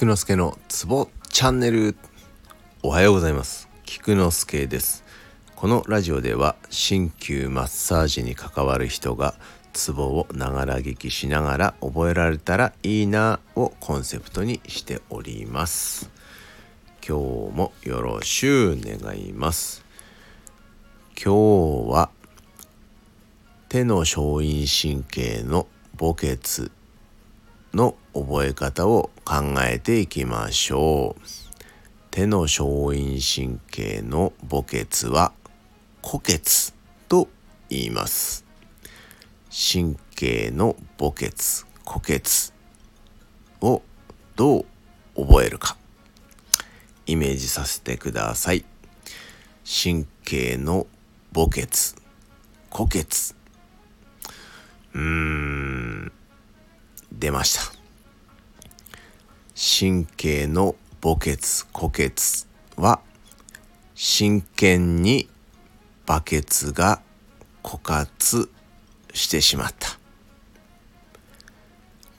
菊之助のツボチャンネル。おはようございます。菊之助です。このラジオでは鍼灸マッサージに関わる人がツボをながら聞きしながら覚えられたらいいなをコンセプトにしております。今日もよろしゅう願います。今日は手の小陰神経の母血の覚え方を考えていきましょう。手の小陰神経の母血は虎血と言います。神経の母血虎血をどう覚えるか。イメージさせてください。神経の母血虎血出ました。神経の母血虎血は真剣にバケツが枯渇してしまった。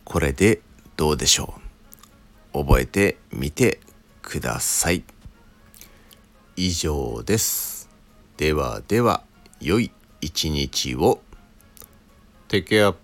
これでどうでしょう？覚えてみてください。以上です。ではでは良い一日を。Take care.